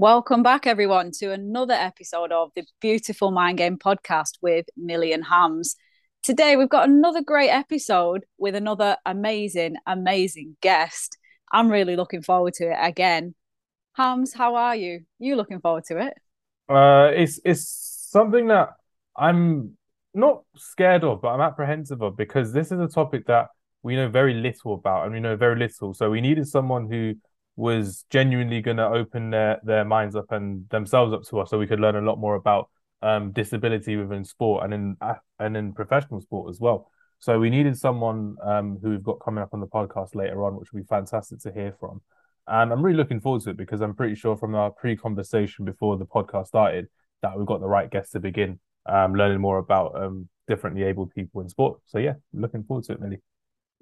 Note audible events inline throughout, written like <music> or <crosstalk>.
Welcome back, everyone, to another episode of the Beautiful Mind Game podcast with Millie and Hams. Today, we've got another great episode with another amazing, amazing guest. I'm really looking forward to it again. Hams, how are you? You looking forward to it? Uh, it's it's something that I'm not scared of, but I'm apprehensive of because this is a topic that we know very little about, and we know very little. So we needed someone who was genuinely going to open their their minds up and themselves up to us, so we could learn a lot more about um, disability within sport and in and in professional sport as well. So we needed someone um, who we've got coming up on the podcast later on, which will be fantastic to hear from. And I'm really looking forward to it because I'm pretty sure from our pre-conversation before the podcast started that we've got the right guest to begin um, learning more about um, differently abled people in sport. So yeah, looking forward to it, Millie.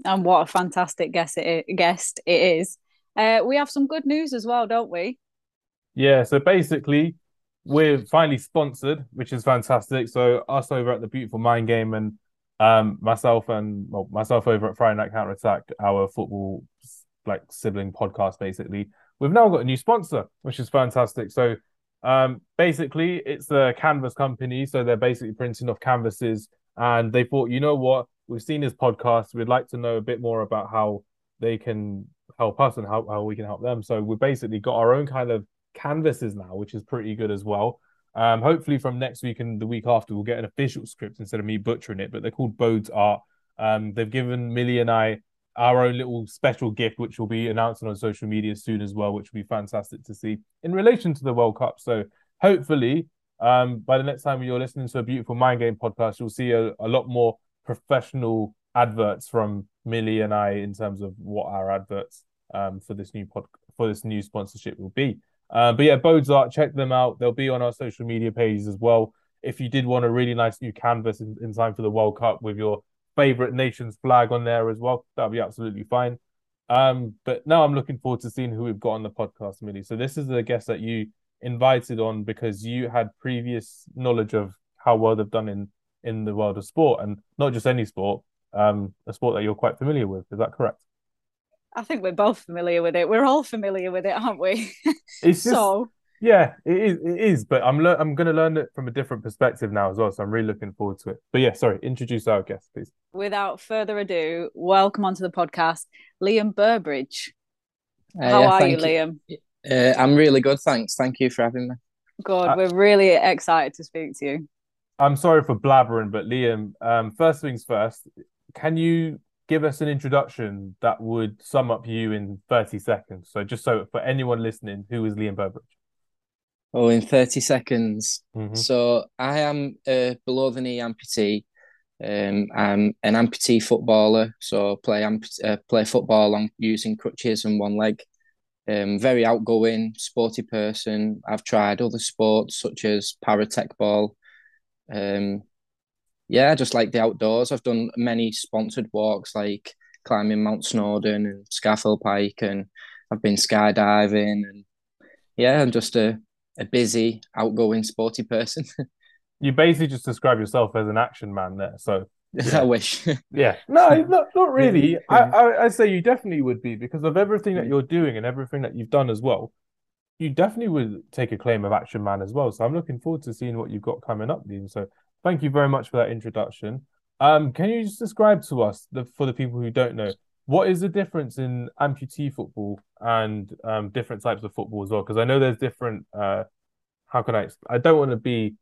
And what a fantastic guest guest it is. Uh, we have some good news as well, don't we? Yeah. So basically, we're finally sponsored, which is fantastic. So us over at the Beautiful Mind Game and um, myself and well, myself over at Friday Night Counter Attack, our football like sibling podcast, basically, we've now got a new sponsor, which is fantastic. So um, basically, it's the canvas company. So they're basically printing off canvases, and they thought, you know what, we've seen this podcast. We'd like to know a bit more about how they can help us and how, how we can help them. So we've basically got our own kind of canvases now, which is pretty good as well. Um, hopefully from next week and the week after, we'll get an official script instead of me butchering it. But they're called Bodes Art. Um, they've given Millie and I our own little special gift, which we'll be announcing on social media soon as well, which will be fantastic to see in relation to the World Cup. So hopefully, um, by the next time you're listening to a beautiful mind game podcast, you'll see a, a lot more professional adverts from Millie and I in terms of what our adverts um, for this new pod for this new sponsorship will be. Uh, but yeah, Bodes Art, check them out. They'll be on our social media pages as well. If you did want a really nice new canvas in, in time for the World Cup with your favorite nation's flag on there as well. That'll be absolutely fine. Um, but now I'm looking forward to seeing who we've got on the podcast, Millie. So this is the guest that you invited on because you had previous knowledge of how well they've done in in the world of sport, and not just any sport, um, a sport that you're quite familiar with. Is that correct? I think we're both familiar with it. We're all familiar with it, aren't we? <laughs> It's just, so yeah, it is. It is, but I'm le- I'm going to learn it from a different perspective now as well. So I'm really looking forward to it. But yeah, sorry, introduce our guest, please. Without further ado, welcome onto the podcast, Liam Burbridge. Uh, How yeah, are you, you, Liam? Uh, I'm really good, thanks. Thank you for having me. Good, uh, we're really excited to speak to you. I'm sorry for blabbering, but Liam, um, first things first, can you give us an introduction that would sum up you in 30 seconds? So just so for anyone listening, who is Liam Burbridge? Oh, in 30 seconds. Mm-hmm. So I am a below the knee amputee. Um, I'm an amputee footballer, so play amp- uh, play football on using crutches and one leg. Um, very outgoing, sporty person. I've tried other sports such as paratech ball. Um, yeah, just like the outdoors. I've done many sponsored walks like climbing Mount Snowdon and Scafell Pike, and I've been skydiving. And yeah, I'm just a a busy, outgoing, sporty person. <laughs> you basically just describe yourself as an action man there. So <laughs> yeah. I wish. <laughs> yeah. No, not, not really. I, I, I say you definitely would be because of everything that you're doing and everything that you've done as well. You definitely would take a claim of action man as well. So I'm looking forward to seeing what you've got coming up, Dean. So thank you very much for that introduction. Um, can you just describe to us the for the people who don't know what is the difference in amputee football and um, different types of football as well? Because I know there's different. Uh, how can I? I don't want to be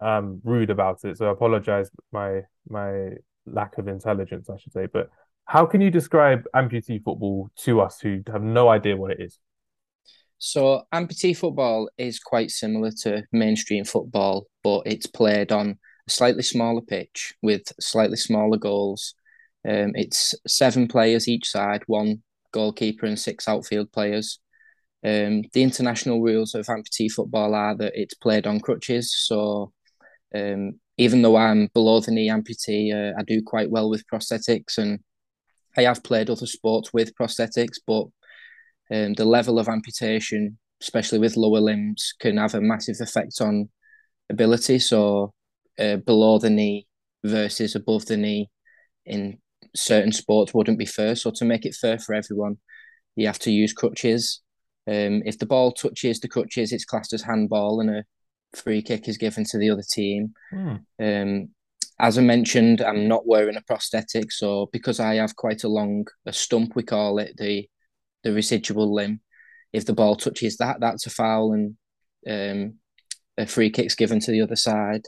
um, rude about it, so I apologize my my lack of intelligence, I should say. But how can you describe amputee football to us who have no idea what it is? So amputee football is quite similar to mainstream football, but it's played on slightly smaller pitch with slightly smaller goals um, it's seven players each side, one goalkeeper and six outfield players. Um, the international rules of amputee football are that it's played on crutches. So um, even though I'm below the knee amputee, uh, I do quite well with prosthetics, and I have played other sports with prosthetics. But um, the level of amputation, especially with lower limbs, can have a massive effect on ability. So uh, below the knee versus above the knee in certain sports wouldn't be fair. So to make it fair for everyone, you have to use crutches. Um, if the ball touches the crutches, it's classed as handball, and a free kick is given to the other team. Hmm. Um, as I mentioned, I'm not wearing a prosthetic, so because I have quite a long a stump, we call it the the residual limb. If the ball touches that, that's a foul, and um, a free kick's given to the other side.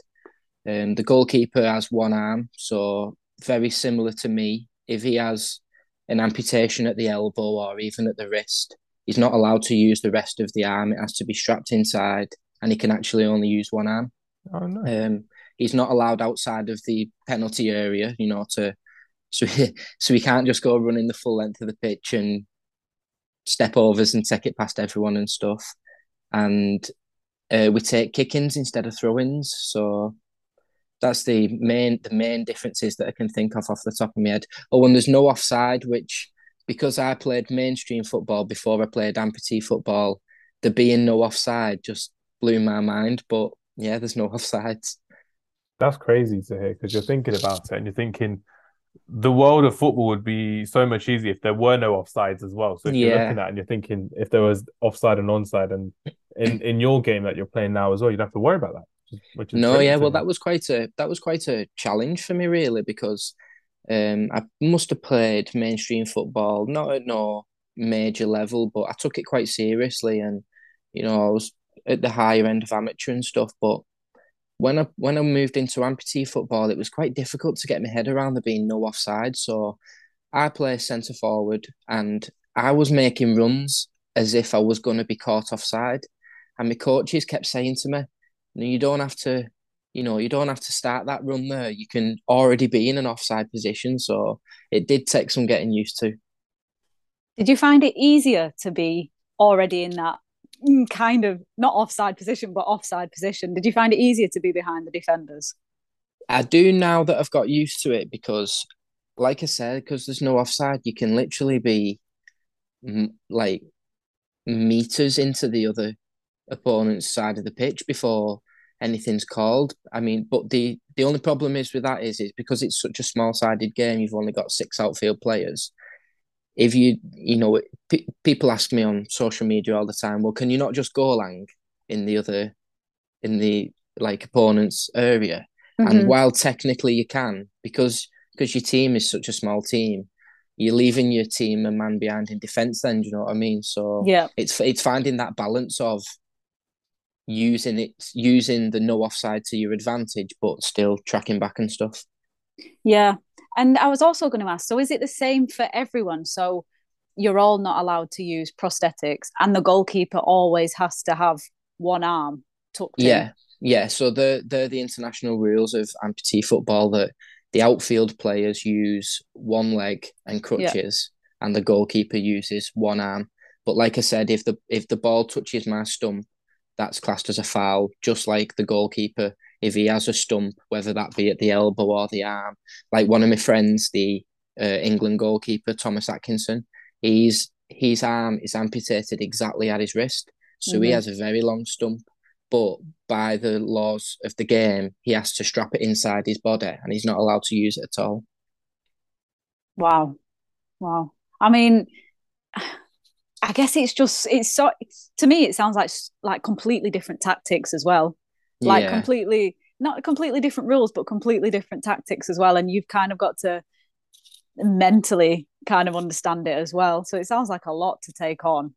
Um, the goalkeeper has one arm, so very similar to me. If he has an amputation at the elbow or even at the wrist, he's not allowed to use the rest of the arm. It has to be strapped inside, and he can actually only use one arm. Oh no. Um, he's not allowed outside of the penalty area, you know, to so he, <laughs> so he can't just go running the full length of the pitch and step overs and take it past everyone and stuff. And uh, we take kick-ins instead of throw-ins, so that's the main the main differences that I can think of off the top of my head. Oh, and there's no offside, which because I played mainstream football before I played amputee football, there being no offside just blew my mind. But yeah, there's no <laughs> offsides. That's crazy to hear because you're thinking about it and you're thinking the world of football would be so much easier if there were no offsides as well. So if you're looking at it and you're thinking if there was offside and onside and in, in your game that you're playing now as well, you don't have to worry about that. Which is- No, yeah, well, that was quite a that was quite a challenge for me, really, because um, I must have played mainstream football, not at no major level, but I took it quite seriously, and you know, I was at the higher end of amateur and stuff. But when I when I moved into amputee football, it was quite difficult to get my head around there being no offside. So I play centre forward, and I was making runs as if I was going to be caught offside, and my coaches kept saying to me. You don't have to, you know, you don't have to start that run there. You can already be in an offside position. So it did take some getting used to. Did you find it easier to be already in that mm, kind of not offside position, but offside position? Did you find it easier to be behind the defenders? I do now that I've got used to it because, like I said, because there's no offside, you can literally be like meters into the other opponent's side of the pitch before anything's called. I mean, but the the only problem is with that is is because it's such a small sided game. You've only got six outfield players. If you you know, pe- people ask me on social media all the time, well, can you not just go lang in the other in the like opponent's area? And Mhm. while technically you can, because because your team is such a small team, you're leaving your team a man behind in defence. Then do you know what I mean? So yeah, it's it's finding that balance of using it using the no offside to your advantage, but still tracking back and stuff. yeah. And I was also going to ask, so is it the same for everyone? So you're all not allowed to use prosthetics, and the goalkeeper always has to have one arm tucked in. Yeah, yeah. So they're they're the international rules of amputee football that the outfield players use one leg and crutches, and the goalkeeper uses one arm. But like I said, if the if the ball touches my stump, that's classed as a foul, just like the goalkeeper. If he has a stump, whether that be at the elbow or the arm, like one of my friends, the uh, England goalkeeper Thomas Atkinson, he's his arm is amputated exactly at his wrist, so he Mhm. has a very long stump. But by the laws of the game, he has to strap it inside his body, and he's not allowed to use it at all. Wow. Wow. I mean, I guess it's just it's so to me it sounds like like completely different tactics as well. Like yeah, completely not completely different rules, but completely different tactics as well. And you've kind of got to mentally kind of understand it as well. So it sounds like a lot to take on.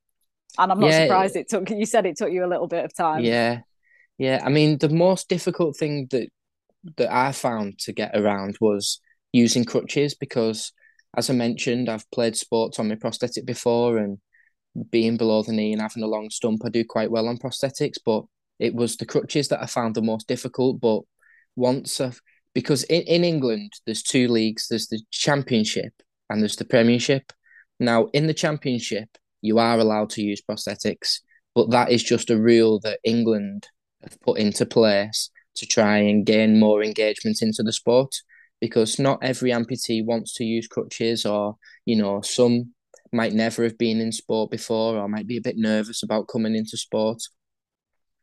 And I'm not Yeah. surprised it took you said it took you a little bit of time. yeah, yeah. I mean, the most difficult thing that that I found to get around was using crutches because, as I mentioned, I've played sports on my prosthetic before, and being below the knee and having a long stump, I do quite well on prosthetics. But it was the crutches that I found the most difficult. But once I've because in, in England there's two leagues, there's the Championship and there's the Premiership. Now in the Championship, you are allowed to use prosthetics, but that is just a rule that England have put into place to try and gain more engagement into the sport. Because not every amputee wants to use crutches, or you know, some might never have been in sport before, or might be a bit nervous about coming into sport.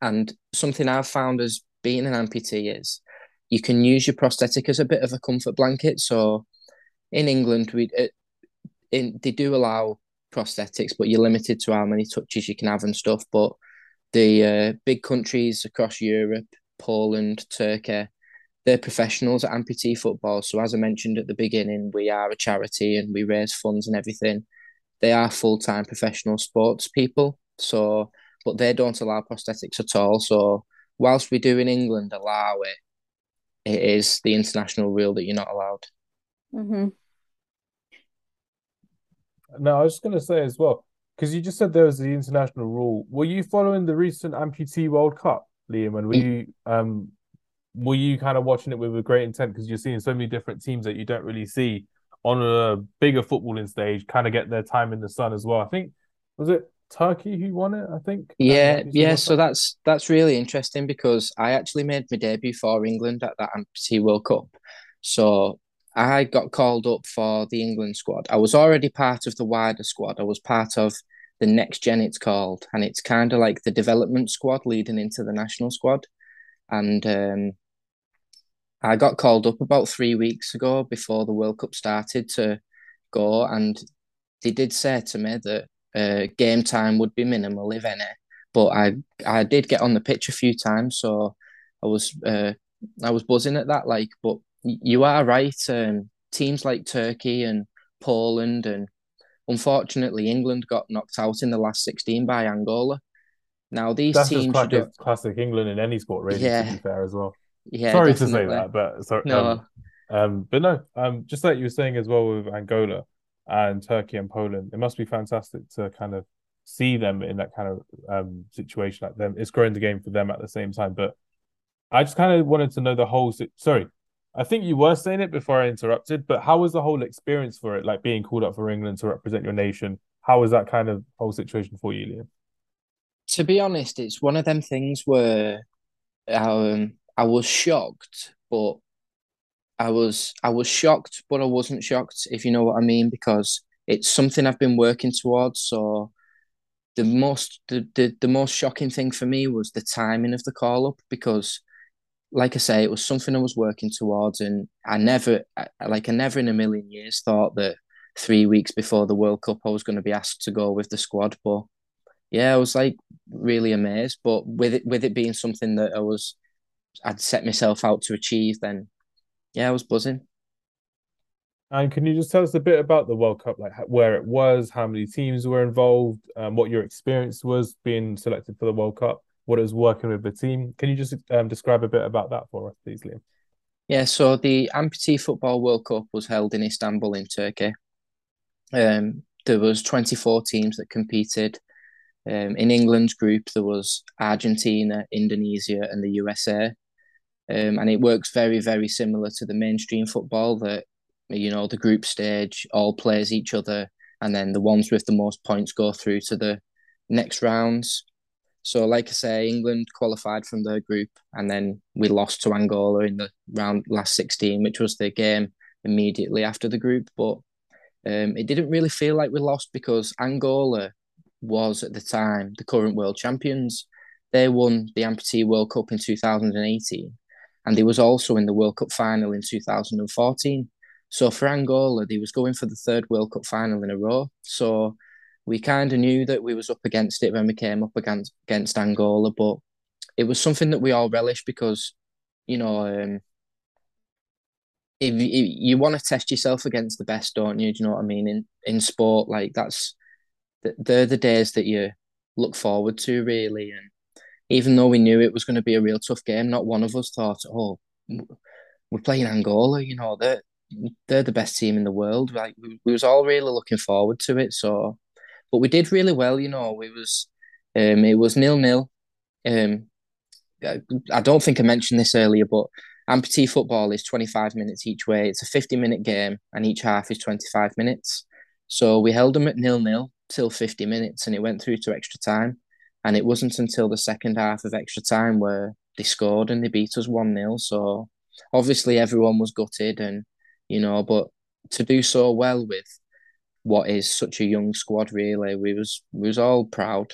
And something I've found as being an amputee is you can use your prosthetic as a bit of a comfort blanket. So in England, we it, in they do allow prosthetics, but you're limited to how many touches you can have and stuff. But the uh, big countries across Europe, Poland, Turkey, they're professionals at amputee football. So as I mentioned at the beginning, we are a charity and we raise funds and everything. They are full time professional sports people. So, but they don't allow prosthetics at all. So whilst we do in England allow it, it is the international rule that you're not allowed. Mm-hmm. No, I was just going to say as well, because you just said there was the international rule. Were you following the recent amputee World Cup, Liam? And were you um were you kind of watching it with a great intent because you're seeing so many different teams that you don't really see on a bigger footballing stage kind of get their time in the sun as well. I think was it Turkey who won it, I think. Yeah, yeah. So that's that's really interesting because I actually made my debut for England at that amputee World Cup. So I got called up for the England squad. I was already part of the wider squad. I was part of the next gen it's called, and it's kind of like the development squad leading into the national squad. And um, I got called up about three weeks ago before the World Cup started to go, and they did say to me that uh, game time would be minimal, if any. But I I did get on the pitch a few times, so I was uh, I was buzzing at that. Like, but you are right. Um, teams like Turkey and Poland and unfortunately England got knocked out in the last sixteen by Angola. Now these That's teams just classic, classic England in any sport, really. Yeah. To be fair, as well. Yeah, sorry definitely. to say that, but sorry. No. Um, um, but no, um, just like you were saying as well with Angola and Turkey and Poland, it must be fantastic to kind of see them in that kind of um situation like them. It's growing the game for them at the same time. But I just kind of wanted to know the whole. Si- sorry, I think you were saying it before I interrupted. But how was the whole experience for it, like being called up for England to represent your nation? How was that kind of whole situation for you, Liam? To be honest, it's one of them things where um I was shocked, but I was I was shocked, but I wasn't shocked, if you know what I mean, because it's something I've been working towards. So the most the, the, the most shocking thing for me was the timing of the call up because like I say, it was something I was working towards, and I never, like, I never in a million years thought that three weeks before the World Cup I was going to be asked to go with the squad. But yeah, I was like really amazed. But with it, with it being something that I was I'd set myself out to achieve, then yeah, I was buzzing. And can you just tell us a bit about the World Cup, like where it was, how many teams were involved, um, what your experience was being selected for the World Cup, what it was working with the team? Can you just um, describe a bit about that for us, please, Liam? Yeah, so the Amputee Football World Cup was held in Istanbul in Turkey. Um, there was 24 teams that competed. Um, in England's group, there was Argentina, Indonesia, and the USA. Um, and it works very, very similar to the mainstream football that, you know, the group stage all plays each other, and then the ones with the most points go through to the next rounds. So, like I say, England qualified from their group, and then we lost to Angola in the round last 16, which was the game immediately after the group. But um, it didn't really feel like we lost because Angola was at the time the current world champions. They won the Amputee World Cup in 2018, and he was also in the World Cup final in 2014. So for Angola, he was going for the third World Cup final in a row. So we kind of knew that we was up against it when we came up against against Angola, but it was something that we all relished because, you know, um, if, if you want to test yourself against the best, don't you? Do you know what I mean? In in sport, like that's they're the days that you look forward to, really, and even though we knew it was going to be a real tough game, not one of us thought, oh, we're playing Angola, you know, they're, they're the best team in the world. Like we, we was all really looking forward to it. So, but we did really well, you know, we was, um, it was nil nil. Um, I don't think I mentioned this earlier, but amputee football is 25 minutes each way. It's a 50 minute game and each half is 25 minutes. So we held them at nil nil till 50 minutes and it went through to extra time. And it wasn't until the second half of extra time where they scored and they beat us 1 0. So obviously everyone was gutted and, you know, but to do so well with what is such a young squad, really, we was we was all proud.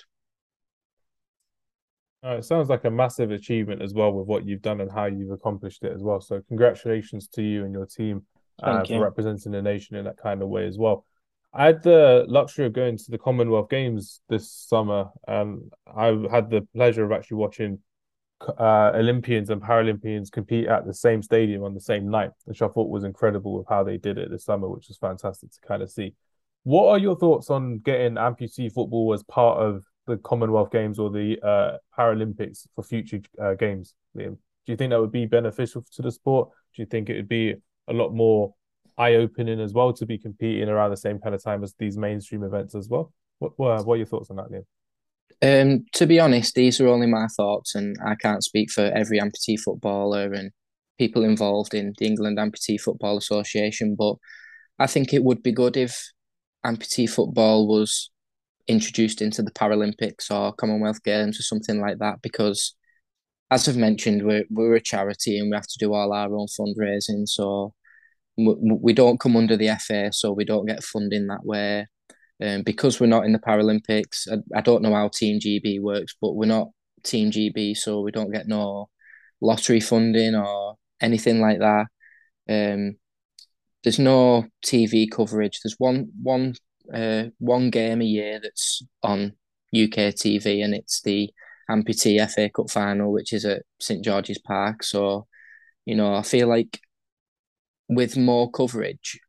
Uh, it sounds like a massive achievement as well with what you've done and how you've accomplished it as well. So congratulations to you and your team uh, for representing the nation in that kind of way as well. I had the luxury of going to the Commonwealth Games this summer. Um, I had the pleasure of actually watching uh, Olympians and Paralympians compete at the same stadium on the same night, which I thought was incredible with how they did it this summer, which was fantastic to kind of see. What are your thoughts on getting amputee football as part of the Commonwealth Games or the uh, Paralympics for future uh, games, Liam? Do you think that would be beneficial to the sport? Do you think it would be a lot more eye opening as well to be competing around the same kind of time as these mainstream events as well? What, what, what are your thoughts on that, Liam? Um, to be honest, these are only my thoughts, and I can't speak for every amputee footballer and people involved in the England Amputee Football Association. But I think it would be good if amputee football was introduced into the Paralympics or Commonwealth Games or something like that because as I've mentioned, we're we're a charity and we have to do all our own fundraising. So we don't come under the FA, so we don't get funding that way. Um, because we're not in the Paralympics, I, I don't know how Team GB works, but we're not Team GB, so we don't get no lottery funding or anything like that. Um, there's no TV coverage. There's one one uh, one game a year that's on UK TV, and it's the amputee FA Cup final, which is at St George's Park. So, you know, I feel like with more coverage,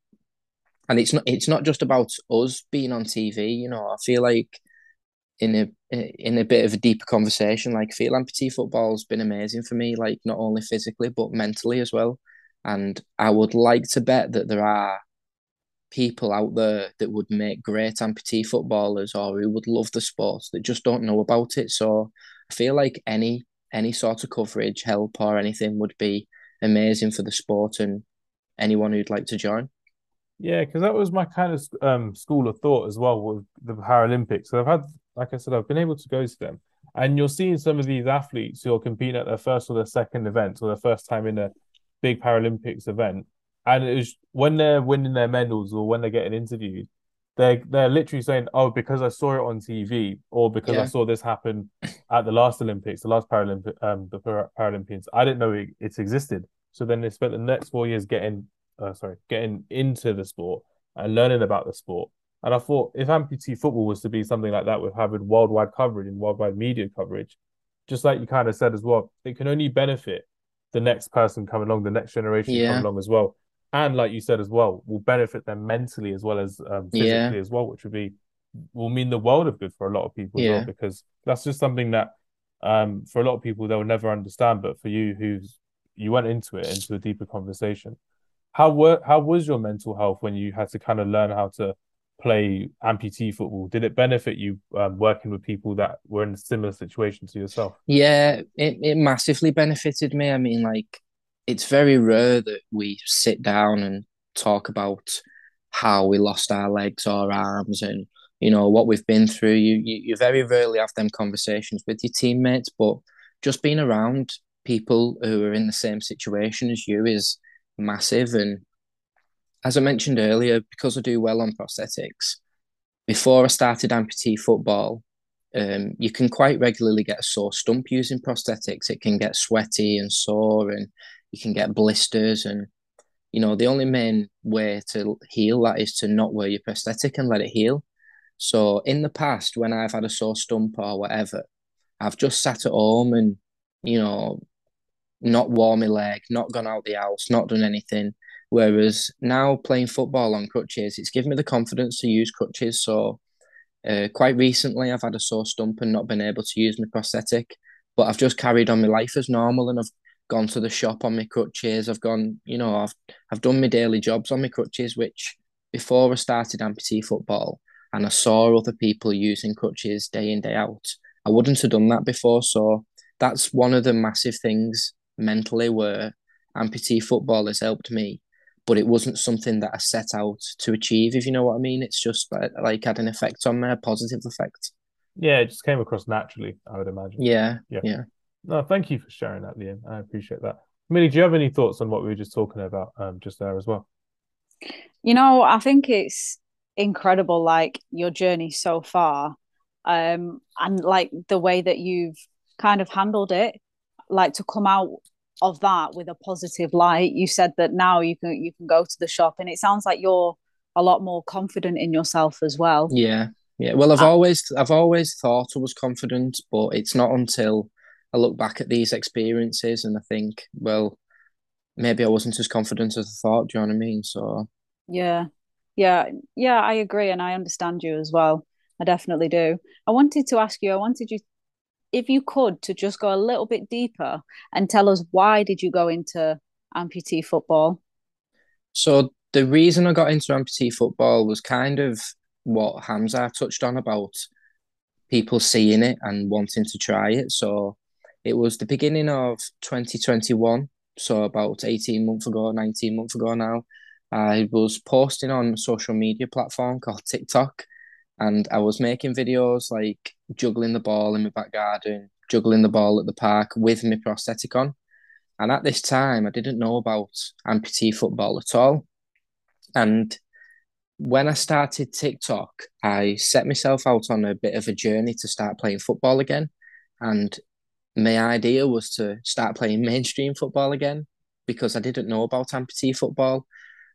and it's not it's not just about us being on TV. You know, I feel like in a in a bit of a deeper conversation, like field amputee football's been amazing for me, like not only physically but mentally as well. And I would like to bet that there are people out there that would make great amputee footballers or who would love the sport that just don't know about it. So I feel like any any sort of coverage, help or anything would be amazing for the sport and anyone who'd like to join. Yeah, because that was my kind of um, school of thought as well with the Paralympics. So I've had, like I said, I've been able to go to them, and you're seeing some of these athletes who are competing at their first or their second event or their first time in a big Paralympics event, and it was when they're winning their medals or when they're getting interviewed, they're they're literally saying, "Oh, because I saw it on TV, or because yeah. I saw this happen at the last Olympics, the last Paralympic, um, the Paralympians. I didn't know it, it existed." So then they spent the next four years getting, uh, sorry, getting into the sport and learning about the sport. And I thought if amputee football was to be something like that with having worldwide coverage and worldwide media coverage, just like you kind of said as well, it can only benefit the next person coming along, the next generation yeah. coming along as well. And like you said as well, will benefit them mentally as well as um, physically yeah. as well, which would be will mean the world of good for a lot of people yeah. as well, because that's just something that um, for a lot of people they'll never understand. But for you, who's you went into it into a deeper conversation, how were how was your mental health when you had to kind of learn how to play amputee football? Did it benefit you um, working with people that were in a similar situation to yourself? Yeah, it, it massively benefited me. I mean, like, it's very rare that we sit down and talk about how we lost our legs or arms and you know what we've been through you, you you very rarely have them conversations with your teammates but just being around people who are in the same situation as you is massive. And as i mentioned earlier because i do well on prosthetics before i started amputee football um, you can quite regularly get a sore stump using prosthetics. It can get sweaty and sore and you can get blisters. And you know the only main way to heal that is to not wear your prosthetic and let it heal. So in the past when i've had a sore stump or whatever i've just sat at home and you know not worn my leg not gone out the house not done anything whereas now playing football on crutches it's given me the confidence to use crutches so uh, quite recently i've had a sore stump and not been able to use my prosthetic but i've just carried on my life as normal and i've gone to the shop on my crutches. I've gone, you know, I've I've done my daily jobs on my crutches, which before I started amputee football and I saw other people using crutches day in, day out, I wouldn't have done that before. So that's one of the massive things mentally where amputee football has helped me. But it wasn't something that I set out to achieve, if you know what I mean. It's just like, like had an effect on me, a positive effect. Yeah, it just came across naturally, I would imagine. Yeah. Yeah. yeah. No, thank you for sharing that, Liam. I appreciate that. Millie, do you have any thoughts on what we were just talking about um, just there as well? You know, I think it's incredible, like your journey so far, um, and like the way that you've kind of handled it, like to come out of that with a positive light. You said that now you can you can go to the shop, and it sounds like you're a lot more confident in yourself as well. Yeah, yeah. Well, I've uh, always I've always thought I was confident, but it's not until I look back at these experiences and I think, well, maybe I wasn't as confident as I thought. Do you know what I mean? So yeah, yeah, yeah. I agree, and I understand you as well. I definitely do. I wanted to ask you. I wanted you, if you could, to just go a little bit deeper and tell us why did you go into amputee football? So the reason I got into amputee football was kind of what Hamza touched on about people seeing it and wanting to try it. So it was the beginning of 2021, so about 18 months ago, 19 months ago now. I was posting on a social media platform called TikTok and I was making videos like juggling the ball in my back garden, juggling the ball at the park with my prosthetic on. And at this time, I didn't know about amputee football at all. And when I started TikTok, I set myself out on a bit of a journey to start playing football again. And my idea was to start playing mainstream football again because I didn't know about amputee football.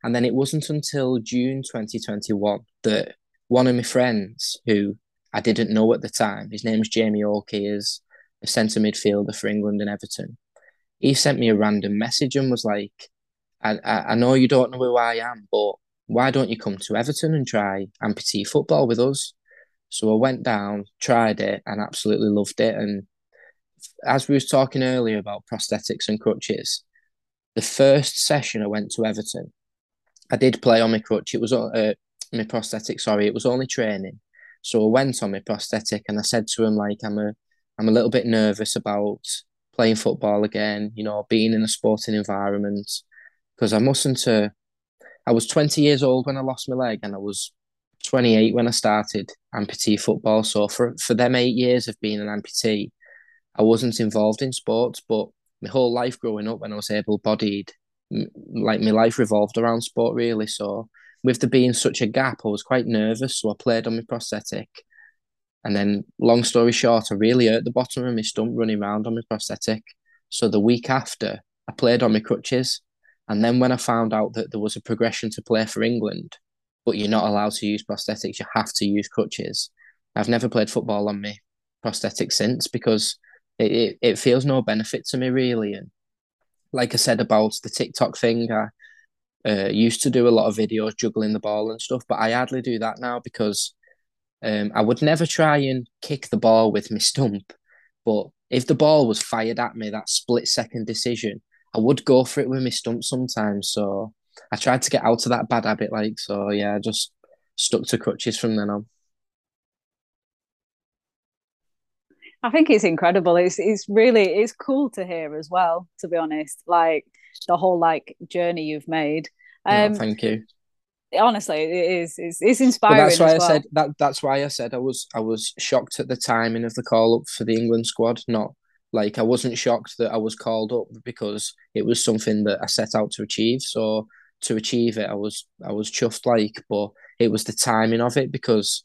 And then it wasn't until June 2021 that one of my friends, who I didn't know at the time, his name was Jamie Oakey, is a centre midfielder for England and Everton. He sent me a random message and was like, I, I, I know you don't know who I am, but why don't you come to Everton and try amputee football with us? So I went down, tried it, and absolutely loved it. And as we was talking earlier about prosthetics and crutches, the first session I went to Everton, I did play on my crutch. It was uh, my prosthetic. Sorry, it was only training. So I went on my prosthetic, and I said to him like, "I'm a, I'm a little bit nervous about playing football again. You know, being in a sporting environment, because I mustn't. Uh, I was 20 years old when I lost my leg, and I was 28 when I started amputee football. So for for them eight years of being an amputee, I wasn't involved in sports, but my whole life growing up when I was able bodied, like my life revolved around sport really. So with there being such a gap, I was quite nervous. So I played on my prosthetic. And then, long story short, I really hurt the bottom of my stump running around on my prosthetic. So the week after, I played on my crutches. And then when I found out that there was a progression to play for England, but you're not allowed to use prosthetics, you have to use crutches. I've never played football on me prosthetic since because it, it, it feels no benefit to me really. And like I said about the TikTok thing, I uh, used to do a lot of videos juggling the ball and stuff, but I hardly do that now because um, I would never try and kick the ball with my stump. But if the ball was fired at me, that split second decision, I would go for it with my stump sometimes. So I tried to get out of that bad habit, like so. Yeah, I just stuck to crutches from then on. I think it's incredible. It's it's really it's cool to hear as well. To be honest, like the whole like journey you've made. Um, thank you. Honestly, it is. It's, it's inspiring. But that's why I well. said that. That's why I said I was. I was shocked at the timing of the call up for the England squad. Not like I wasn't shocked that I was called up because it was something that I set out to achieve. So to achieve it, I was I was chuffed. Like, but it was the timing of it because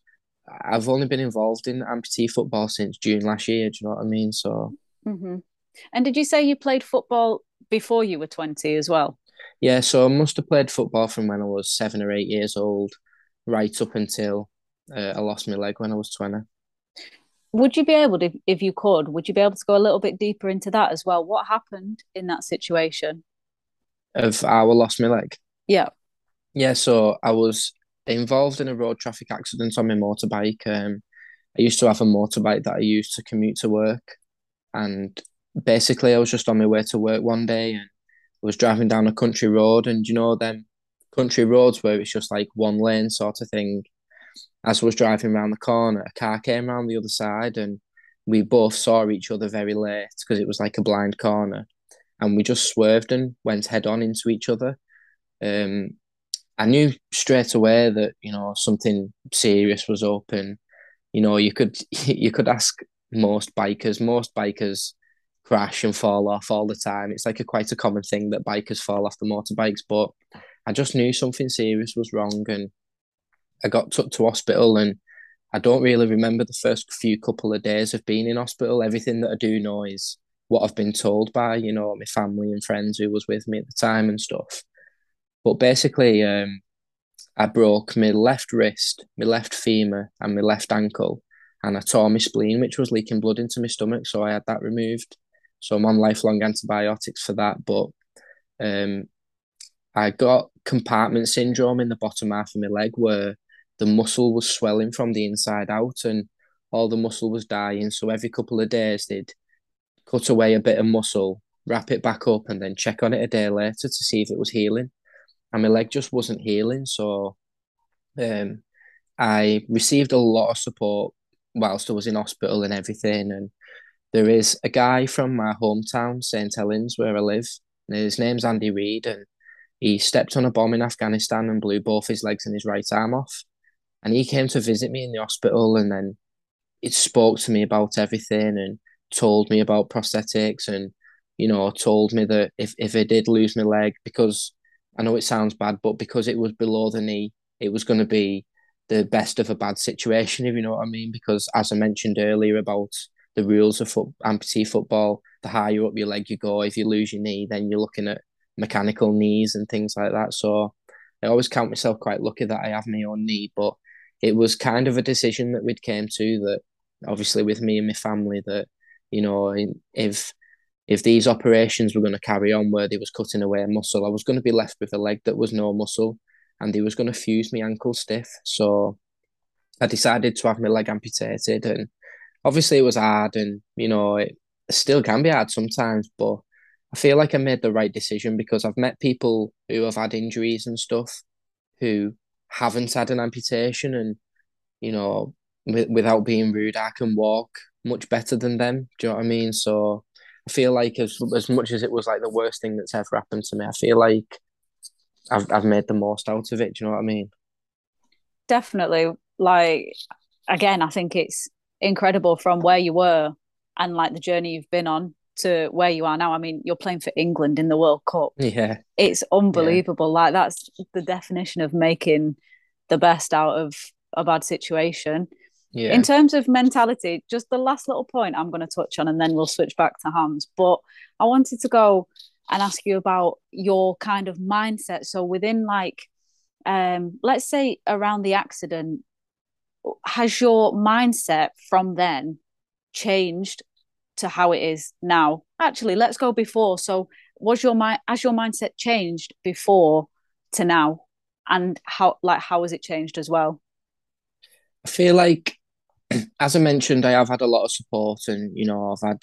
I've only been involved in amputee football since June last year. Do you know what I mean? So. Mm-hmm. And did you say you played football before you were twenty as well? Yeah, so I must have played football from when I was seven or eight years old, right up until uh, I lost my leg when I was twenty. Would you be able to, if you could, would you be able to go a little bit deeper into that as well? What happened in that situation? Of how I lost my leg. Yeah. Yeah, so I was involved in a road traffic accident on my motorbike. Um, I used to have a motorbike that I used to commute to work, and basically I was just on my way to work one day and I was driving down a country road, and you know them country roads where it's just like one lane sort of thing. As I was driving around the corner, a car came around the other side, and we both saw each other very late because it was like a blind corner, and we just swerved and went head on into each other. Um, I knew straight away that you know something serious was open. You know, you could <laughs> you could ask most bikers. Most bikers crash and fall off all the time. It's like a quite a common thing that bikers fall off the motorbikes. But I just knew something serious was wrong, and I got took to hospital. And I don't really remember the first few couple of days of being in hospital. Everything that I do know is what I've been told by you know my family and friends who was with me at the time and stuff. But basically, um, I broke my left wrist, my left femur, and my left ankle, and I tore my spleen, which was leaking blood into my stomach. So I had that removed. So I'm on lifelong antibiotics for that. But um, I got compartment syndrome in the bottom half of my leg where the muscle was swelling from the inside out and all the muscle was dying. So every couple of days they'd cut away a bit of muscle, wrap it back up, and then check on it a day later to see if it was healing. And my leg just wasn't healing. So um, I received a lot of support whilst I was in hospital and everything. And there is a guy from my hometown, St. Helens, where I live. his name's Andy Reid, and he stepped on a bomb in Afghanistan and blew both his legs and his right arm off. And he came to visit me in the hospital and then it spoke to me about everything and told me about prosthetics and, you know, told me that if, if I did lose my leg, because I know it sounds bad, but because it was below the knee, it was going to be the best of a bad situation, if you know what I mean. Because as I mentioned earlier about the rules of foot, amputee football, the higher up your leg you go, if you lose your knee, then you're looking at mechanical knees and things like that. So I always count myself quite lucky that I have my own knee, but it was kind of a decision that we'd came to that obviously with me and my family that you know if if these operations were going to carry on where they was cutting away a muscle, I was going to be left with a leg that was no muscle, and they was going to fuse my ankle stiff. So I decided to have my leg amputated, and obviously it was hard, and you know it still can be hard sometimes, but I feel like I made the right decision because I've met people who have had injuries and stuff who haven't had an amputation, and you know, w- without being rude, I can walk much better than them. Do you know what I mean? So I feel like as as much as it was like the worst thing that's ever happened to me, I feel like I've I've made the most out of it. Do you know what I mean? Definitely. Like again, I think it's incredible from where you were and like the journey you've been on to where you are now. I mean, you're playing for England in the World Cup. Yeah. It's unbelievable. Yeah. Like that's the definition of making the best out of a bad situation. Yeah. In terms of mentality, just the last little point I'm going to touch on and then we'll switch back to Hams. But I wanted to go and ask you about your kind of mindset. So within like um let's say around the accident has your mindset from then changed to how it is now. Actually, let's go before. So, was your mind has your mindset changed before to now, and how like how has it changed as well? I feel like, <clears throat> as I mentioned, I have had a lot of support, and you know, I've had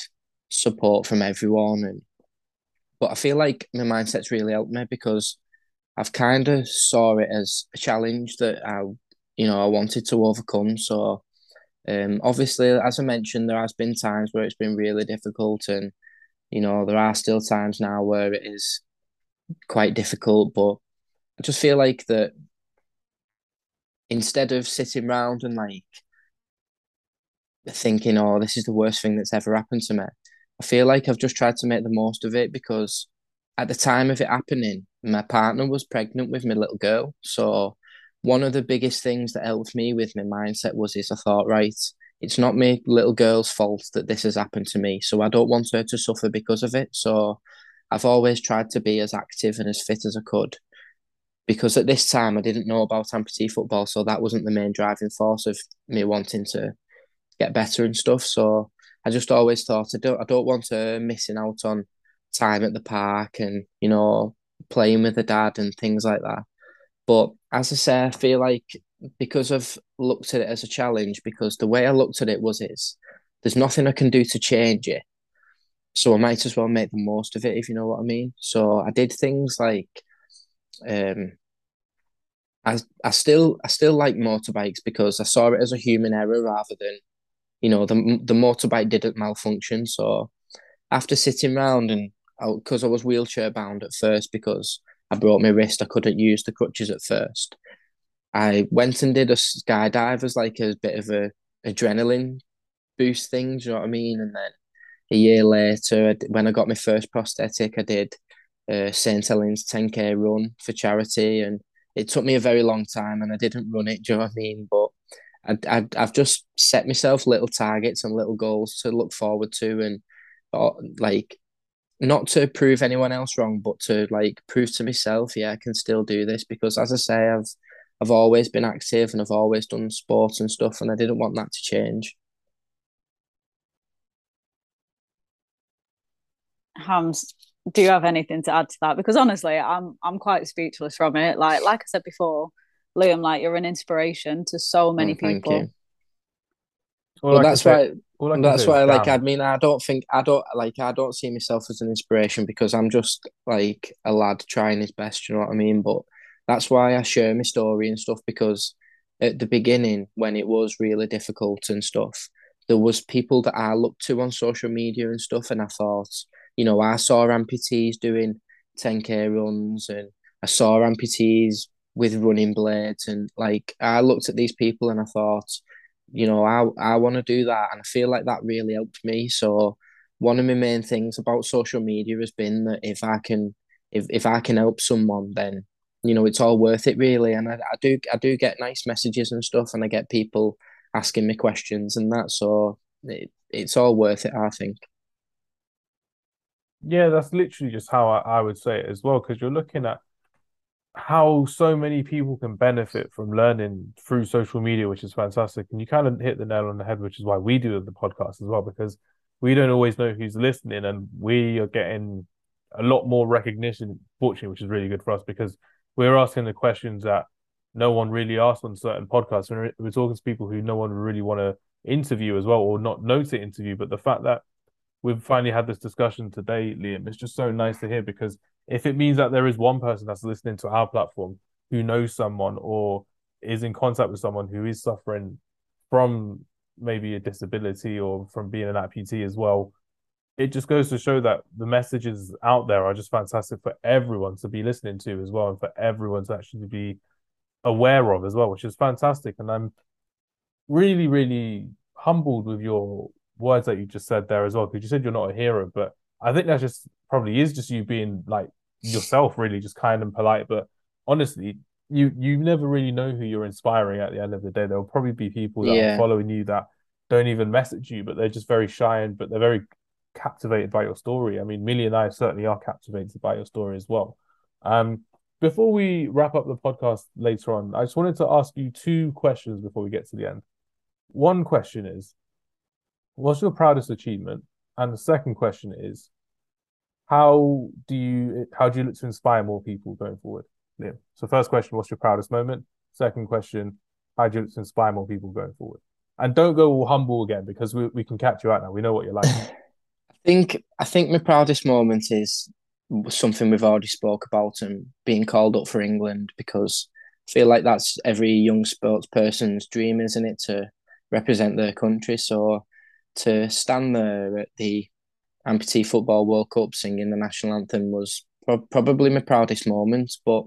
support from everyone, and but I feel like my mindset's really helped me because I've kind of saw it as a challenge that I, you know, I wanted to overcome. So um, obviously, as I mentioned, there has been times where it's been really difficult, and you know there are still times now where it is quite difficult. But I just feel like that instead of sitting around and like thinking, "Oh, this is the worst thing that's ever happened to me," I feel like I've just tried to make the most of it because at the time of it happening, my partner was pregnant with my little girl, so one of the biggest things that helped me with my mindset was is I thought, right, it's not my little girl's fault that this has happened to me. So I don't want her to suffer because of it. So I've always tried to be as active and as fit as I could. Because at this time I didn't know about amputee football, so that wasn't the main driving force of me wanting to get better and stuff. So I just always thought I don't I don't want her missing out on time at the park and, you know, playing with the dad and things like that. But as I say, I feel like because I've looked at it as a challenge, because the way I looked at it was is there's nothing I can do to change it. So I might as well make the most of it, if you know what I mean. So I did things like um I I still I still like motorbikes because I saw it as a human error rather than you know the the motorbike didn't malfunction. So after sitting around and because I was wheelchair bound at first because I broke my wrist. I couldn't use the crutches at first. I went and did a skydive as like a bit of a adrenaline boost thing. Do you know what I mean? And then a year later, when I got my first prosthetic, I did uh, St. Helens 10k run for charity, and it took me a very long time, and I didn't run it. Do you know what I mean? But I, I I've just set myself little targets and little goals to look forward to, and uh, like not to prove anyone else wrong, but to like prove to myself, yeah, I can still do this because, as I say, I've I've always been active and I've always done sports and stuff, and I didn't want that to change. Hams, do you have anything to add to that? Because honestly, I'm I'm quite speechless from it. Like like I said before, Liam, like you're an inspiration to so many oh, people. Well, that's why. That's why, like, I mean, I don't think I don't like I don't see myself as an inspiration because I'm just like a lad trying his best. You know what I mean? But that's why I share my story and stuff because at the beginning, when it was really difficult and stuff, there was people that I looked to on social media and stuff, and I thought, you know, I saw amputees doing 10k runs, and I saw amputees with running blades, and like I looked at these people and I thought you know, I I want to do that, and I feel like that really helped me. So one of my main things about social media has been that if I can if if I can help someone, then you know it's all worth it really. And I, I do I do get nice messages and stuff, and I get people asking me questions and that. So it, it's all worth it, I think. Yeah, that's literally just how I, I would say it as well, because you're looking at how so many people can benefit from learning through social media, which is fantastic. And you kind of hit the nail on the head, which is why we do the podcast as well, because we don't always know who's listening, and we are getting a lot more recognition, fortunately, which is really good for us because we're asking the questions that no one really asks on certain podcasts. We're, we're talking to people who no one really want to interview as well, or not know to interview. But the fact that we've finally had this discussion today, Liam, it's just so nice to hear because if it means that there is one person that's listening to our platform who knows someone or is in contact with someone who is suffering from maybe a disability or from being an amputee as well, it just goes to show that the messages out there are just fantastic for everyone to be listening to as well and for everyone to actually be aware of as well, which is fantastic. And I'm really, really humbled with your words that you just said there as well, because you said you're not a hero, but I think that just probably is just you being like yourself, really, just kind and polite. But honestly, you you never really know who you're inspiring at the end of the day. There'll probably be people that yeah. are following you that don't even message you, but they're just very shy and but they're very captivated by your story. I mean, Millie and I certainly are captivated by your story as well. Um, before we wrap up the podcast later on, I just wanted to ask you two questions before we get to the end. One question is, what's your proudest achievement? And the second question is, how do you how do you look to inspire more people going forward? Liam. So first question, what's your proudest moment? Second question, how do you look to inspire more people going forward? And don't go all humble again because we, we can catch you out now. We know what you're like. <laughs> I think I think my proudest moment is something we've already spoke about and being called up for England because I feel like that's every young sports person's dream, isn't it, to represent their country. So to stand there at the Amputee Football World Cup singing the national anthem was pro- probably my proudest moment. But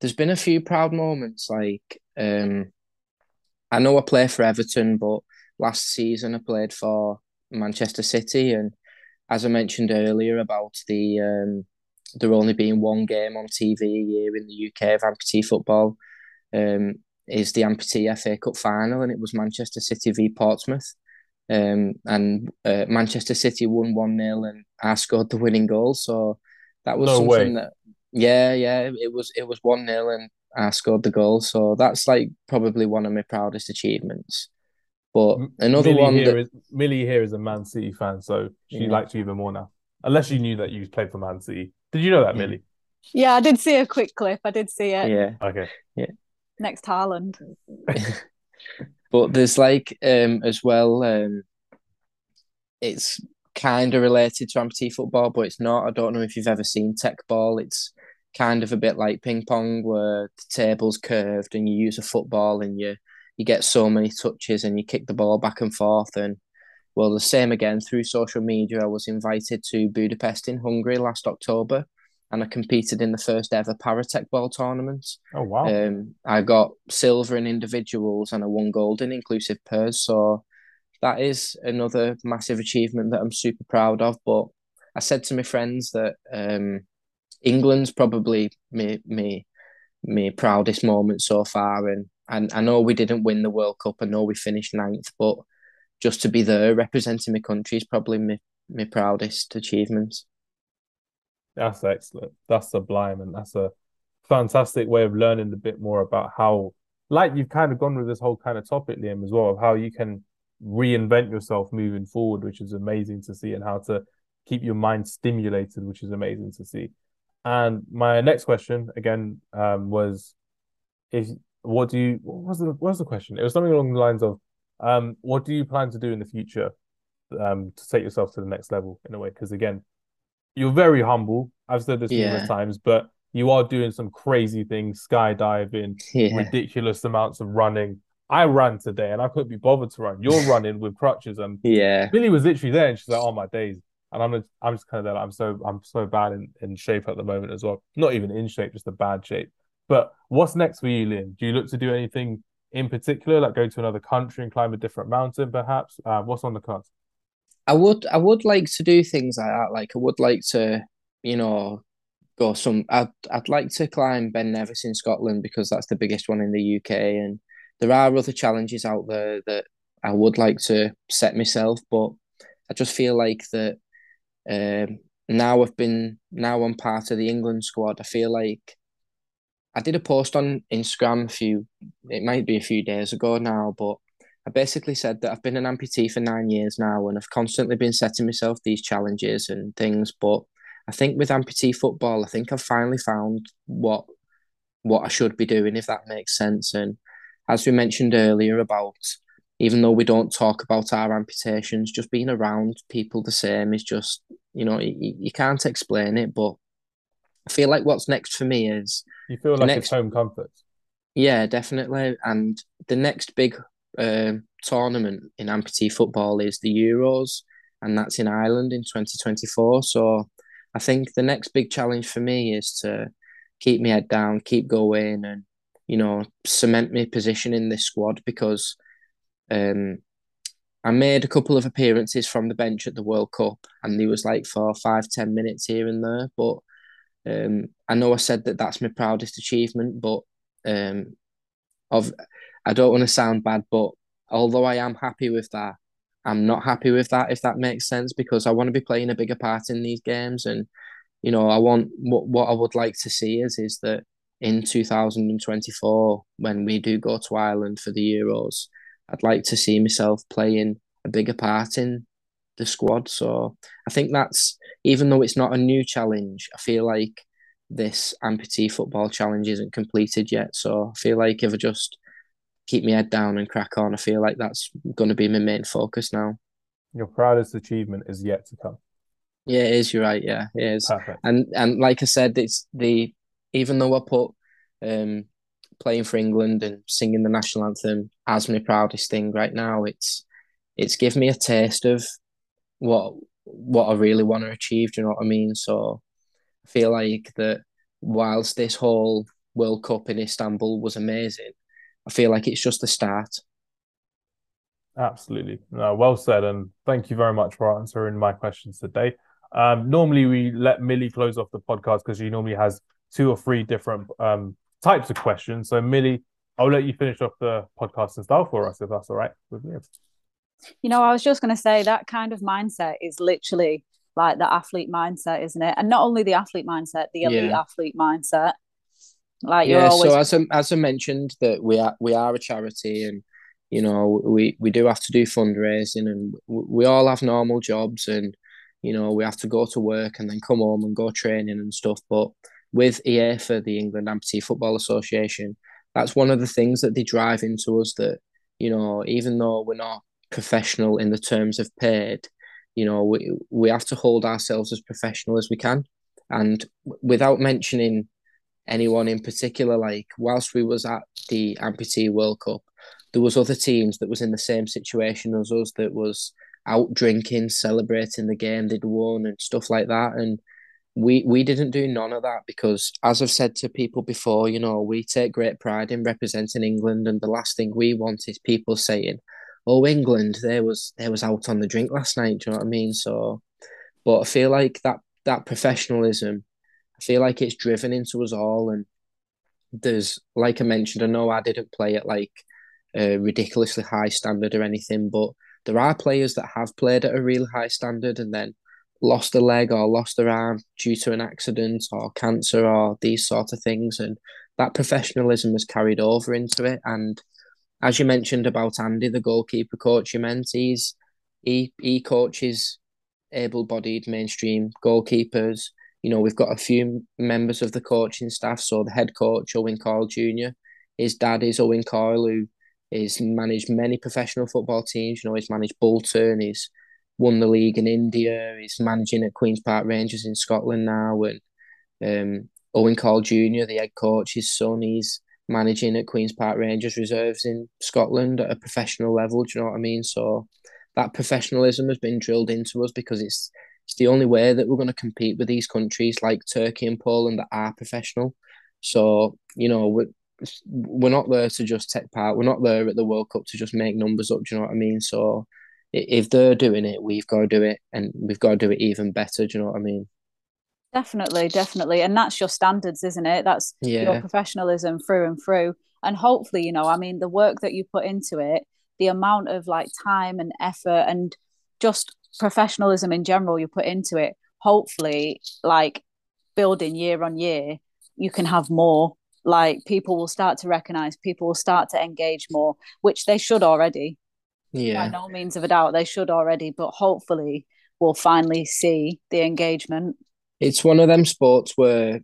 there's been a few proud moments. Like um, I know I play for Everton, but last season I played for Manchester City, and as I mentioned earlier about the um, there only being one game on TV a year in the UK of amputee football, um, is the amputee FA Cup final, and it was Manchester City v Portsmouth. Um, and uh, Manchester City won 1 0 and I scored the winning goal. So that was no something way. that, yeah, yeah, it was it was 1 0 and I scored the goal. So that's like probably one of my proudest achievements. But another Millie one here that... is, Millie here is a Man City fan, so she yeah. likes you even more now. Unless you knew that you played for Man City. Did you know that, Millie? Yeah, I did see a quick clip. I did see it. Yeah. Okay. Yeah. Next Haaland. <laughs> <laughs> But there's like um as well um it's kind of related to amputee football, but it's not. I don't know if you've ever seen tech ball. It's kind of a bit like ping pong where the table's curved and you use a football and you you get so many touches and you kick the ball back and forth and well the same again through social media I was invited to Budapest in Hungary last October and I competed in the first ever para Teqball tournament. Oh wow! Um, I got silver in individuals and I won gold in inclusive pairs. So that is another massive achievement that I'm super proud of. But I said to my friends that um, England's probably me me me proudest moment so far, and and I know we didn't win the World Cup. I know we finished ninth, but just to be there representing my country is probably my my proudest achievement. That's excellent. That's sublime, and that's a fantastic way of learning a bit more about how like you've kind of gone with this whole kind of topic, Liam, as well, of how you can reinvent yourself moving forward, which is amazing to see, and how to keep your mind stimulated, which is amazing to see. And my next question again um, was, is what do you what was the what was the question? It was something along the lines of, um, what do you plan to do in the future, um, to take yourself to the next level in a way? Because again, you're very humble. I've said this yeah. numerous times, but you are doing some crazy things, skydiving, yeah. ridiculous amounts of running. I ran today and I couldn't be bothered to run. You're <laughs> running with crutches, and yeah, Billy was literally there, and she's like, "Oh my days." And I'm just, I'm just kind of there. I'm so I'm so bad in, in shape at the moment as well. Not even in shape, just a bad shape. But what's next for you, Liam? Do you look to do anything in particular, like go to another country and climb a different mountain, perhaps? Uh, what's on the cards? I would I would like to do things like that. Like I would like to, you know, go some. I'd I'd like to climb Ben Nevis in Scotland because that's the biggest one in the UK, and there are other challenges out there that I would like to set myself, but I just feel like that um, now I've been now I'm part of the England squad. I feel like I did a post on Instagram a few it might be a few days ago now, but I basically said that I've been an amputee for nine years now and I've constantly been setting myself these challenges and things. But I think with amputee football, I think I've finally found what what I should be doing, if that makes sense. And as we mentioned earlier about even though we don't talk about our amputations, just being around people the same is just, you know, you, you can't explain it. But I feel like what's next for me is. You feel like next, it's home comfort. Yeah, definitely. And the next big uh, tournament in amputee football is the Euros, and that's in Ireland in 2024. So I think the next big challenge for me is to keep my head down, keep going, and you know cement my position in this squad because um, I made a couple of appearances from the bench at the World Cup, and he was like for five ten minutes here and there. But um, I know I said that that's my proudest achievement, but um, of I don't want to sound bad, but although I am happy with that, I'm not happy with that if that makes sense because I want to be playing a bigger part in these games, and you know I want what what I would like to see is is that in 2024 when we do go to Ireland for the Euros, I'd like to see myself playing a bigger part in the squad. So I think that's even though it's not a new challenge, I feel like this amputee football challenge isn't completed yet. So I feel like if I just keep my head down and crack on. I feel like that's going to be my main focus now. Your proudest achievement is yet to come. Yeah, it is. You're right. Yeah, it is. Perfect. And and like I said, it's the even though I put um playing for England and singing the national anthem as my proudest thing right now, it's it's given me a taste of what what I really want to achieve. Do you know what I mean? So I feel like that whilst this whole World Cup in Istanbul was amazing, I feel like it's just the start. Absolutely. No, well said. And thank you very much for answering my questions today. Um, normally, we let Millie close off the podcast because she normally has two or three different um, types of questions. So, Millie, I'll let you finish off the podcast and style for us if that's all right with me. You know, I was just going to say that kind of mindset is literally like the athlete mindset, isn't it? And not only the athlete mindset, the elite yeah. athlete mindset. Like yeah, always... so as I, as I mentioned that we are we are a charity and you know we we do have to do fundraising and we all have normal jobs and you know we have to go to work and then come home and go training and stuff. But with EAFA, the England Amputee Football Association, that's one of the things that they drive into us that you know even though we're not professional in the terms of paid, you know we we have to hold ourselves as professional as we can. And without mentioning anyone in particular. Like whilst we was at the amputee World Cup, there was other teams that was in the same situation as us that was out drinking, celebrating the game they'd won and stuff like that. And we we didn't do none of that because as I've said to people before, you know, we take great pride in representing England and the last thing we want is people saying, Oh, England, there was there was out on the drink last night, do you know what I mean? So but I feel like that that professionalism I feel like it's driven into us all. And there's, like I mentioned, I know I didn't play at like a ridiculously high standard or anything, but there are players that have played at a real high standard and then lost a leg or lost their arm due to an accident or cancer or these sort of things. And that professionalism has carried over into it. And as you mentioned about Andy, the goalkeeper coach you meant, he's he he coaches able-bodied mainstream goalkeepers. You know, we've got a few members of the coaching staff. So the head coach, Owen Coyle Jr., his dad is Owen Coyle, who He's managed many professional football teams. You know, he's managed Bolton. He's won the league in India. He's managing at Queens Park Rangers in Scotland now. And um, Owen Coyle Jr., the head coach, his son, he's managing at Queens Park Rangers reserves in Scotland at a professional level. Do you know what I mean? So that professionalism has been drilled into us because it's it's the only way that we're going to compete with these countries like Turkey and Poland that are professional. So you know, we're we're not there to just take part. We're not there at the World Cup to just make numbers up. Do you know what I mean? So if they're doing it, we've got to do it, and we've got to do it even better. Do you know what I mean? Definitely, definitely, and that's your standards, isn't it? That's yeah. your professionalism through and through. And hopefully, you know, I mean, the work that you put into it, the amount of like time and effort, and just professionalism in general you put into it. Hopefully, like building year on year, you can have more. Like people will start to recognize people will start to engage more which they should already. Yeah. By no means of a doubt they should already but hopefully we'll finally see the engagement. It's one of them sports where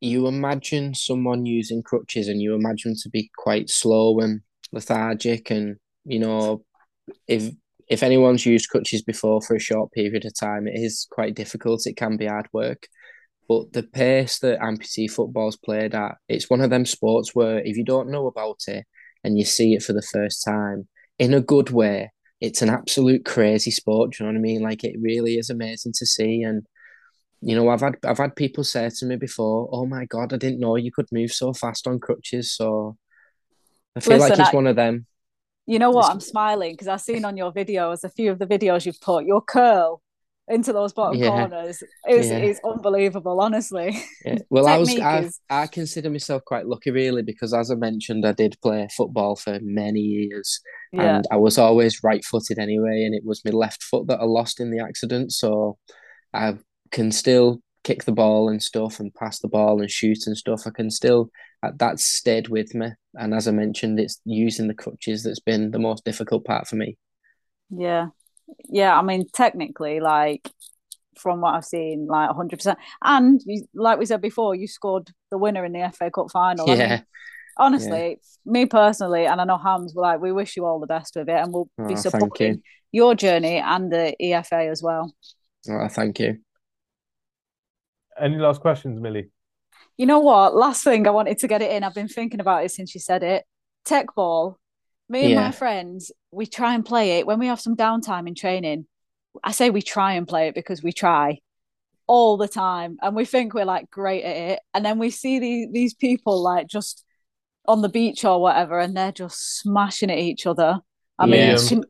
you imagine someone using crutches and you imagine to be quite slow and lethargic and you know if if anyone's used crutches before for a short period of time it is quite difficult it can be hard work but the pace that amputee football's played at, it's one of them sports where if you don't know about it and you see it for the first time, in a good way, it's an absolute crazy sport. Do you know what I mean? Like it really is amazing to see. And you know, I've had I've had people say to me before, "Oh my god, I didn't know you could move so fast on crutches." So I feel Listen, like it's I, one of them. You know what? I'm smiling because I've seen on your videos a few of the videos you've put your curl into those bottom yeah. corners is yeah. is unbelievable, honestly. Yeah. <laughs> Well, I was I. I consider myself quite lucky, really, because as I mentioned, I did play football for many years, and I was always right-footed anyway, and it was my left foot that I lost in the accident, so I can still kick the ball and stuff, and pass the ball and shoot and stuff. I can still that's stayed with me, and as I mentioned, it's using the crutches that's been the most difficult part for me. Yeah, yeah, I mean, technically, like from what I've seen, like 100%. And you, like we said before, you scored the winner in the FA Cup final. Yeah. I mean, honestly, yeah. me personally, and I know Hams were like, we wish you all the best with it, and we'll oh, be supporting you. your journey and the EFA as well. Oh, thank you. Any last questions, Millie? You know what? Last thing I wanted to get it in. I've been thinking about it since you said it. Teqball me and yeah. my friends, we try and play it when we have some downtime in training. I say we try and play it because we try all the time and we think we're like great at it. And then we see these these people like just on the beach or whatever and they're just smashing at each other. I yeah. mean,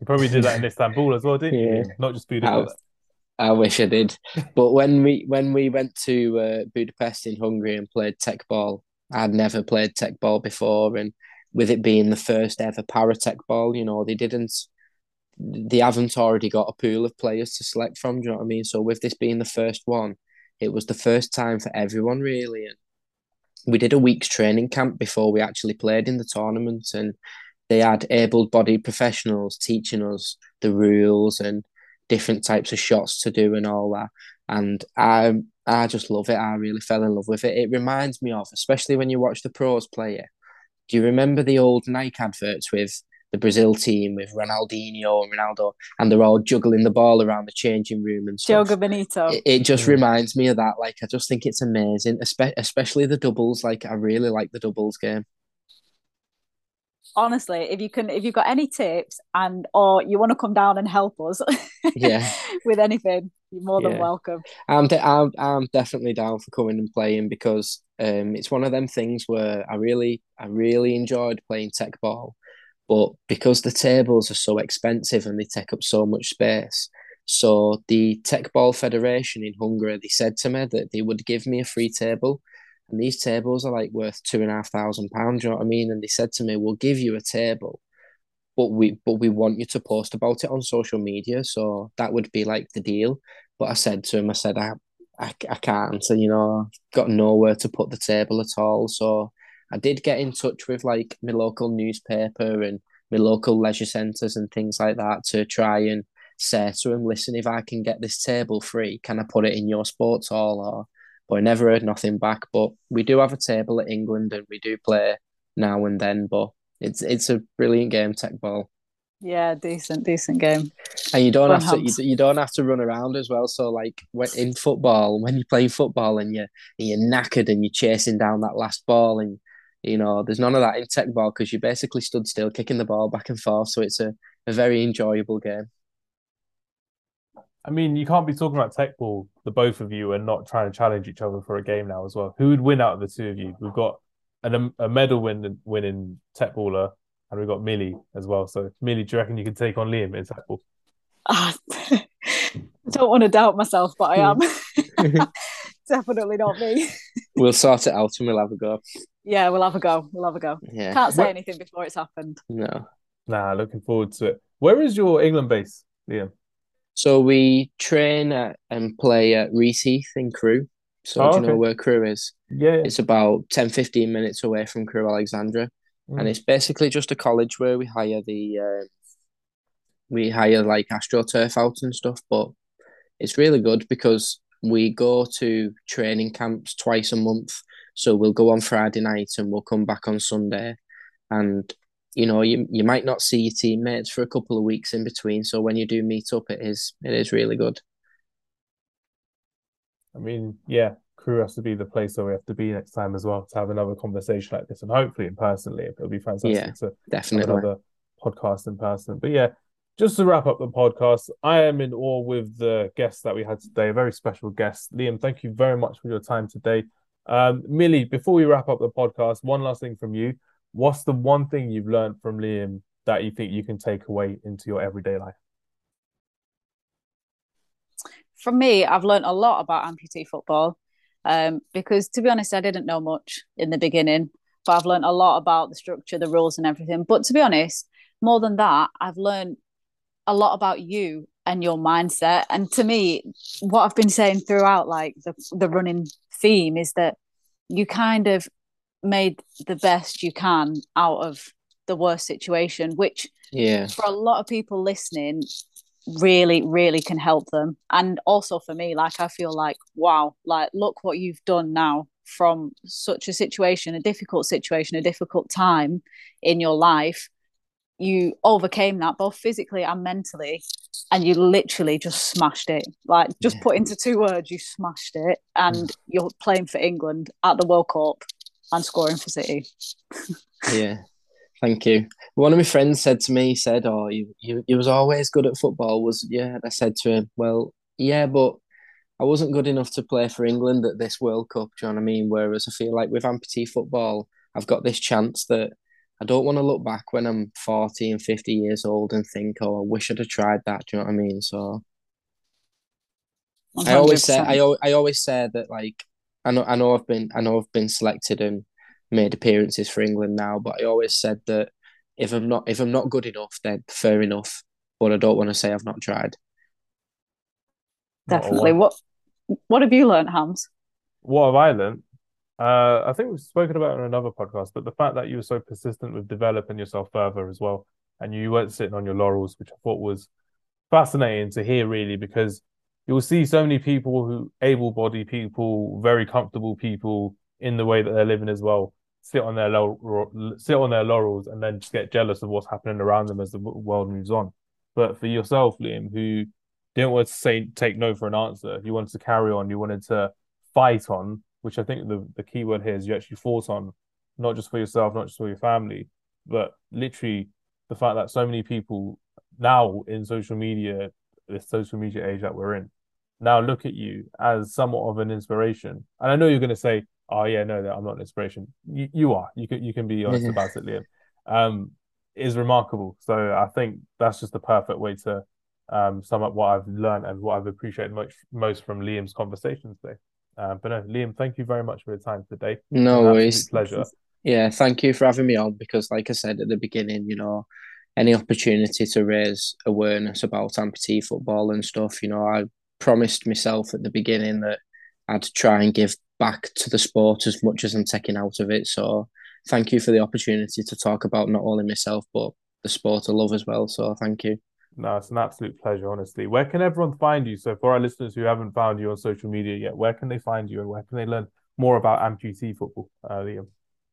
you probably did that in Istanbul as well, didn't yeah. you? Not just Budapest. I, wish I did. <laughs> but when we when we went to uh, Budapest in Hungary and played Teqball, I'd never played Teqball before, and with it being the first ever para Teqball, you know, they didn't, they haven't already got a pool of players to select from. Do you know what I mean? So with this being the first one, it was the first time for everyone really. And we did a week's training camp before we actually played in the tournament, and they had able-bodied professionals teaching us the rules and different types of shots to do and all that. And I, I just love it. I really fell in love with it. It reminds me of, especially when you watch the pros play it do you remember the old Nike adverts with the Brazil team with Ronaldinho and Ronaldo, and they're all juggling the ball around the changing room and stuff. Joga Bonito. It, it just mm. reminds me of that. Like, I just think it's amazing, especially the doubles. Like, I really like the doubles game. Honestly, if you can, if you've got any tips and or you want to come down and help us, <laughs> yeah, with anything, you're more than yeah. welcome. I'm, de- I'm I'm definitely down for coming and playing because um it's one of them things where I really I really enjoyed playing Teqball, but because the tables are so expensive and they take up so much space, so the Teqball Federation in Hungary they said to me that they would give me a free table. And these tables are like worth two and a half thousand pounds, you know what I mean? And they said to me, We'll give you a table but we but we want you to post about it on social media. So that would be like the deal. But I said to him, I said, I, I, I can't. So, you know, got nowhere to put the table at all. So I did get in touch with like my local newspaper and my local leisure centres and things like that to try and say to him, listen, if I can get this table free, can I put it in your sports hall? Or but I never heard nothing back. But we do have a table at England and we do play now and then. But it's it's a brilliant game, Teqball. Yeah, decent, decent game. And you don't Fun have to you, you, don't have to run around as well. So like when in football, when you play football and you and you're knackered and you're chasing down that last ball and you know there's none of that in Teqball because you basically stood still kicking the ball back and forth. So it's a, a very enjoyable game. I mean, you can't be talking about Teqball, the both of you, and not trying to challenge each other for a game now as well. Who would win out of the two of you? We've got an, a medal win winning Teqballer and we've got Millie as well. So, Millie, do you reckon you can take on Liam in Teqball? Uh, I don't want to doubt myself, but I am. <laughs> <laughs> Definitely not me. <laughs> we'll sort it out and we'll have a go. Yeah, we'll have a go. We'll have a go. Yeah. Can't say Where... anything before it's happened. No. Nah, looking forward to it. Where is your England base, Liam? So we train at, and play at Reese Heath in Crewe. So oh, do you okay. know where Crewe is? Yeah. It's about 10, 15 minutes away from Crewe Alexandra mm. and it's basically just a college where we hire the uh, we hire like astroturf out and stuff. But it's really good because we go to training camps twice a month. So we'll go on Friday night and we'll come back on Sunday, and you know you you might not see your teammates for a couple of weeks in between. So when you do meet up, it is it is really good. I mean, yeah, Crewe has to be the place where we have to be next time as well to have another conversation like this, and hopefully in person. It'll be fantastic yeah, to definitely have another podcast in person. But yeah, just to wrap up the podcast, I am in awe with the guests that we had today. A very special guest, Liam. Thank you very much for your time today. Um, Millie, before we wrap up the podcast, one last thing from you. What's the one thing you've learned from Liam that you think you can take away into your everyday life? For me, I've learned a lot about amputee football um, because to be honest, I didn't know much in the beginning, but I've learned a lot about the structure, the rules, and everything. But to be honest, more than that, I've learned a lot about you and your mindset. And to me, what I've been saying throughout, like the the running theme, is that you kind of made the best you can out of the worst situation, which yeah, for a lot of people listening, really really can help them. And also for me like i feel like wow like look what you've done now from such a situation a difficult situation a difficult time in your life. You overcame that both physically and mentally and you literally just smashed it. Like just yeah. put into two words you smashed it and mm. you're playing for england at the world cup and scoring for city yeah Thank you. One of my friends said to me, he said, "Oh, you, you, you was always good at football." Was yeah? And I said to him, "Well, yeah, but I wasn't good enough to play for England at this World Cup." Do you know what I mean? Whereas I feel like with amputee football, I've got this chance that I don't want to look back when I'm forty and fifty years old and think, "Oh, I wish I'd have tried that." Do you know what I mean? So 100%. I always say, I, I always say that like I know, I know, I've been, I know, I've been selected and made appearances for England now, but I always said that if I'm not if I'm not good enough, then fair enough. But I don't want to say I've not tried. Definitely. What what have you learned, Hams? What have I learned? Uh, I think we've spoken about it on another podcast, but the fact that you were so persistent with developing yourself further as well, and you weren't sitting on your laurels, which I thought was fascinating to hear, really, because you'll see so many people who able-bodied people, very comfortable people in the way that they're living as well, sit on their sit on their laurels and then just get jealous of what's happening around them as the world moves on. But for yourself, Liam, who didn't want to say take no for an answer, you wanted to carry on, you wanted to fight on, which I think the the key word here is you actually fought on, not just for yourself, not just for your family, but literally the fact that so many people now in social media, this social media age that we're in, now look at you as somewhat of an inspiration. And I know you're going to say, oh yeah, no, that I'm not an inspiration. You, you are. You can you can be honest about it, Liam. <laughs> Um, is remarkable. So I think that's just the perfect way to um, sum up what I've learned and what I've appreciated most most from Liam's conversations today. Uh, but no, Liam, thank you very much for your time today. No worries. Pleasure. Yeah, thank you for having me on because, like I said at the beginning, you know, any opportunity to raise awareness about amputee football and stuff, you know, I promised myself at the beginning that I'd try and give back to the sport as much as I'm taking out of it. So thank you for the opportunity to talk about not only myself but the sport I love as well. So thank you. No, it's an absolute pleasure, honestly. Where can everyone find you? So for our listeners who haven't found you on social media yet, where can they find you and where can they learn more about amputee football, uh, Liam?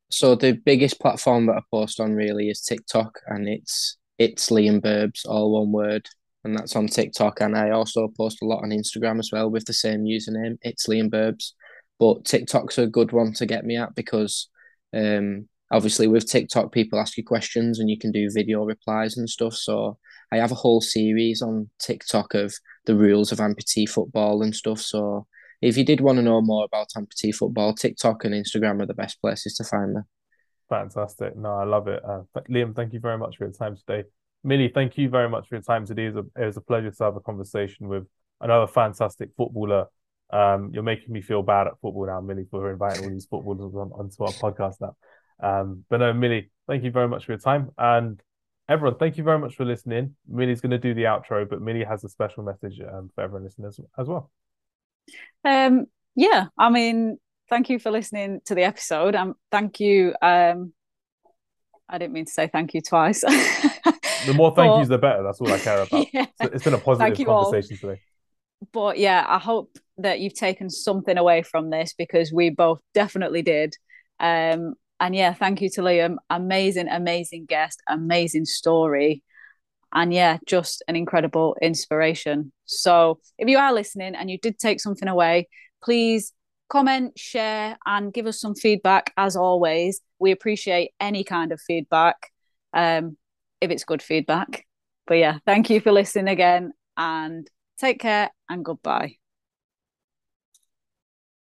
So the biggest platform that I post on really is TikTok, and it's it's Liam Burbs, all one word, and that's on TikTok. And I also post a lot on Instagram as well with the same username. It's Liam Burbs, but TikTok's a good one to get me at because um, obviously with TikTok, people ask you questions and you can do video replies and stuff. So I have a whole series on TikTok of the rules of amputee football and stuff. So if you did want to know more about amputee football, TikTok and Instagram are the best places to find me. Fantastic. No, I love it. Uh, Liam, thank you very much for your time today. Millie, thank you very much for your time today. It was, a, it was a pleasure to have a conversation with another fantastic footballer. Um, you're making me feel bad at football now, Millie, for inviting all these footballers on, onto our podcast now. Um, but no, Millie, thank you very much for your time. And everyone, thank you very much for listening. Millie's going to do the outro, but Millie has a special message um, for everyone listening as, as well. Um, yeah, I mean, thank you for listening to the episode. Um, thank you. Um, I didn't mean to say thank you twice. <laughs> the more thank but, yous, the better. That's all I care <laughs> about. Yeah, so it's been a positive conversation all. today. But yeah, I hope that you've taken something away from this because we both definitely did. Um, and yeah, thank you to Liam. Amazing, amazing guest, amazing story. And yeah, just an incredible inspiration. So if you are listening and you did take something away, please comment, share, and give us some feedback as always. We appreciate any kind of feedback um, if it's good feedback. But yeah, thank you for listening again and take care and goodbye.